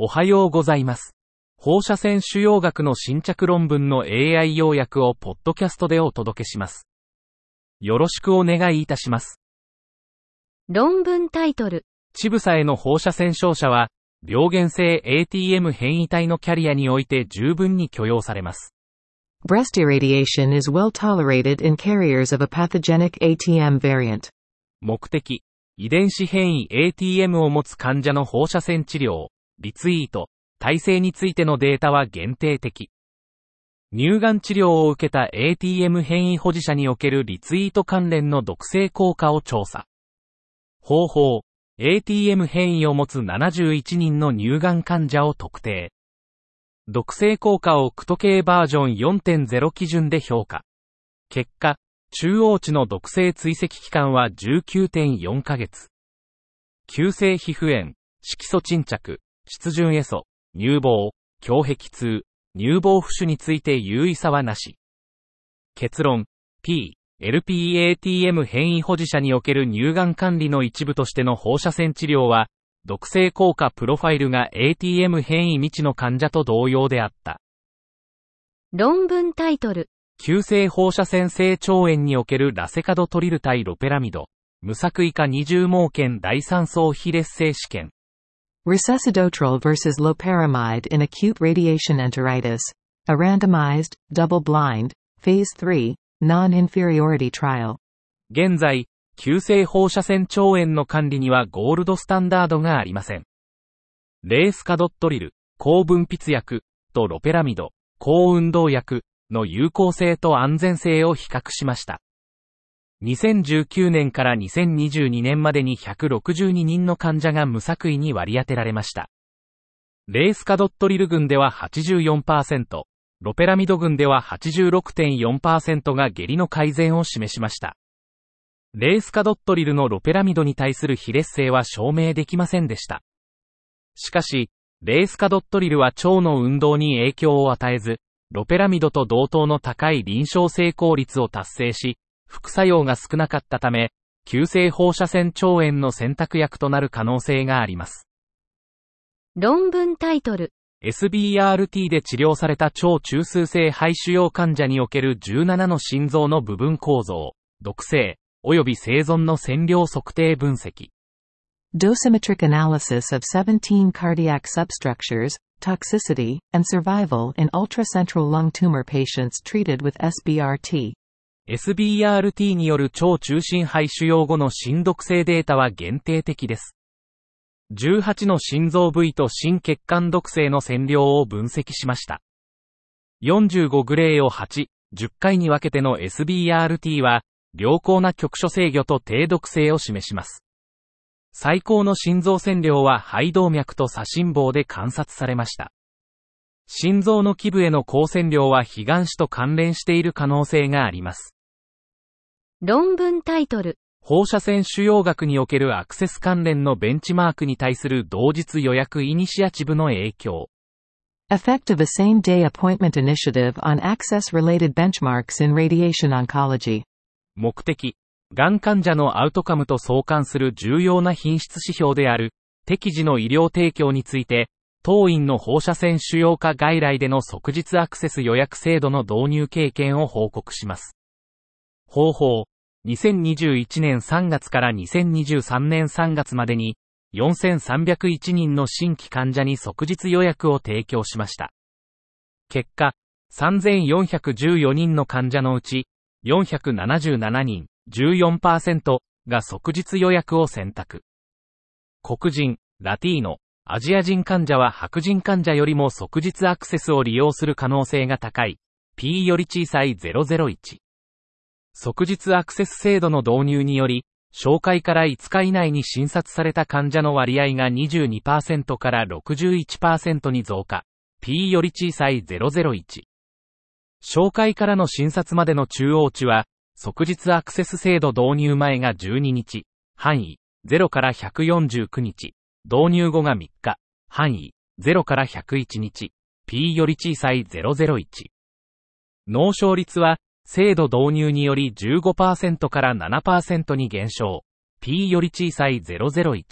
おはようございます。放射線腫瘍学の新着論文の AI 要約をポッドキャストでお届けします。よろしくお願いいたします。論文タイトル。チブサへの放射線照射は、病原性 ATM 変異体のキャリアにおいて十分に許容されます。Breast irradiation is well tolerated in carriers of a pathogenic ATM variant. 目的、遺伝子変異 ATM を持つ患者の放射線治療、リツイート、耐性についてのデータは限定的。乳がん治療を受けた ATM 変異保持者におけるリツイート関連の毒性効果を調査。方法、ATM 変異を持つ71人の乳がん患者を特定。毒性効果をクト系バージョン4.0基準で評価。結果、中央値の毒性追跡期間は19.4ヶ月。急性皮膚炎、色素沈着、湿潤エソ、乳房、胸壁痛、乳房浮腫について有意差はなし。結論、P、LPATM 変異保持者における乳がん管理の一部としての放射線治療は、毒性効果プロファイルが ATM 変異未知の患者と同様であった。論文タイトル。急性放射線性腸炎におけるラセカドトリル対ロペラミド、無作為化二重盲検第三層非劣性試験。Resuscidotril versus loperamide in acute radiation enteritis. A randomized, double-blind, phase 3, non-inferiority trial. 現在、急性放射線腸炎の管理にはゴールドスタンダードがありません。レースカドットリル、高分泌薬、とロペラミド、高運動薬の有効性と安全性を比較しました。2019年から2022年までに162人の患者が無作為に割り当てられました。レースカドットリル群では84%、ロペラミド群では86.4%が下痢の改善を示しました。レースカドットリルのロペラミドに対する非劣性は証明できませんでした。しかし、レースカドットリルは腸の運動に影響を与えず、ロペラミドと同等の高い臨床成功率を達成し、副作用が少なかったため、急性放射線腸炎の選択薬となる可能性があります。論文タイトル。SBRT で治療された超中枢性肺腫瘍患者における17の心臓の部分構造、毒性、及び生存の線量測定分析。Dosimetric analysis of 17 cardiac substructures, toxicity, and survival in ultracentral lung tumor patients treated with SBRT. SBRT による超中心肺腫瘍後の心毒性データは限定的です。18の心臓部位と心血管毒性の線量を分析しました。45グレーを8、10回に分けての SBRT は、良好な局所制御と低毒性を示します。最高の心臓線量は肺動脈と左心房で観察されました。心臓の基部への光線量は非眼子と関連している可能性があります。論文タイトル。放射線腫瘍学におけるアクセス関連のベンチマークに対する同日予約イニシアチブの影響。Effect of a same-day appointment initiative on access-related benchmarks in radiation oncology. 目的、がん患者のアウトカムと相関する重要な品質指標である、適時の医療提供について、当院の放射線腫瘍科外来での即日アクセス予約制度の導入経験を報告します。方法、2021年3月から2023年3月までに、4301人の新規患者に即日予約を提供しました。結果、3414人の患者のうち、477人、14%が即日予約を選択。黒人、ラティーノ、アジア人患者は白人患者よりも即日アクセスを利用する可能性が高い。P より小さい001。即日アクセス制度の導入により、紹介から5日以内に診察された患者の割合が22%から61%に増加。P より小さい001。紹介からの診察までの中央値は、即日アクセス制度導入前が12日、範囲0から149日、導入後が3日、範囲0から101日、P より小さい001。脳症率は、制度導入により15%から7%に減少。P より小さい001。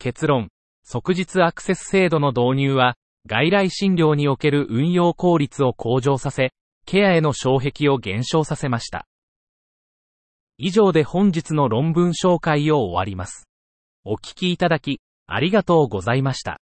結論、即日アクセス制度の導入は、外来診療における運用効率を向上させ、ケアへの障壁を減少させました。以上で本日の論文紹介を終わります。お聞きいただき、ありがとうございました。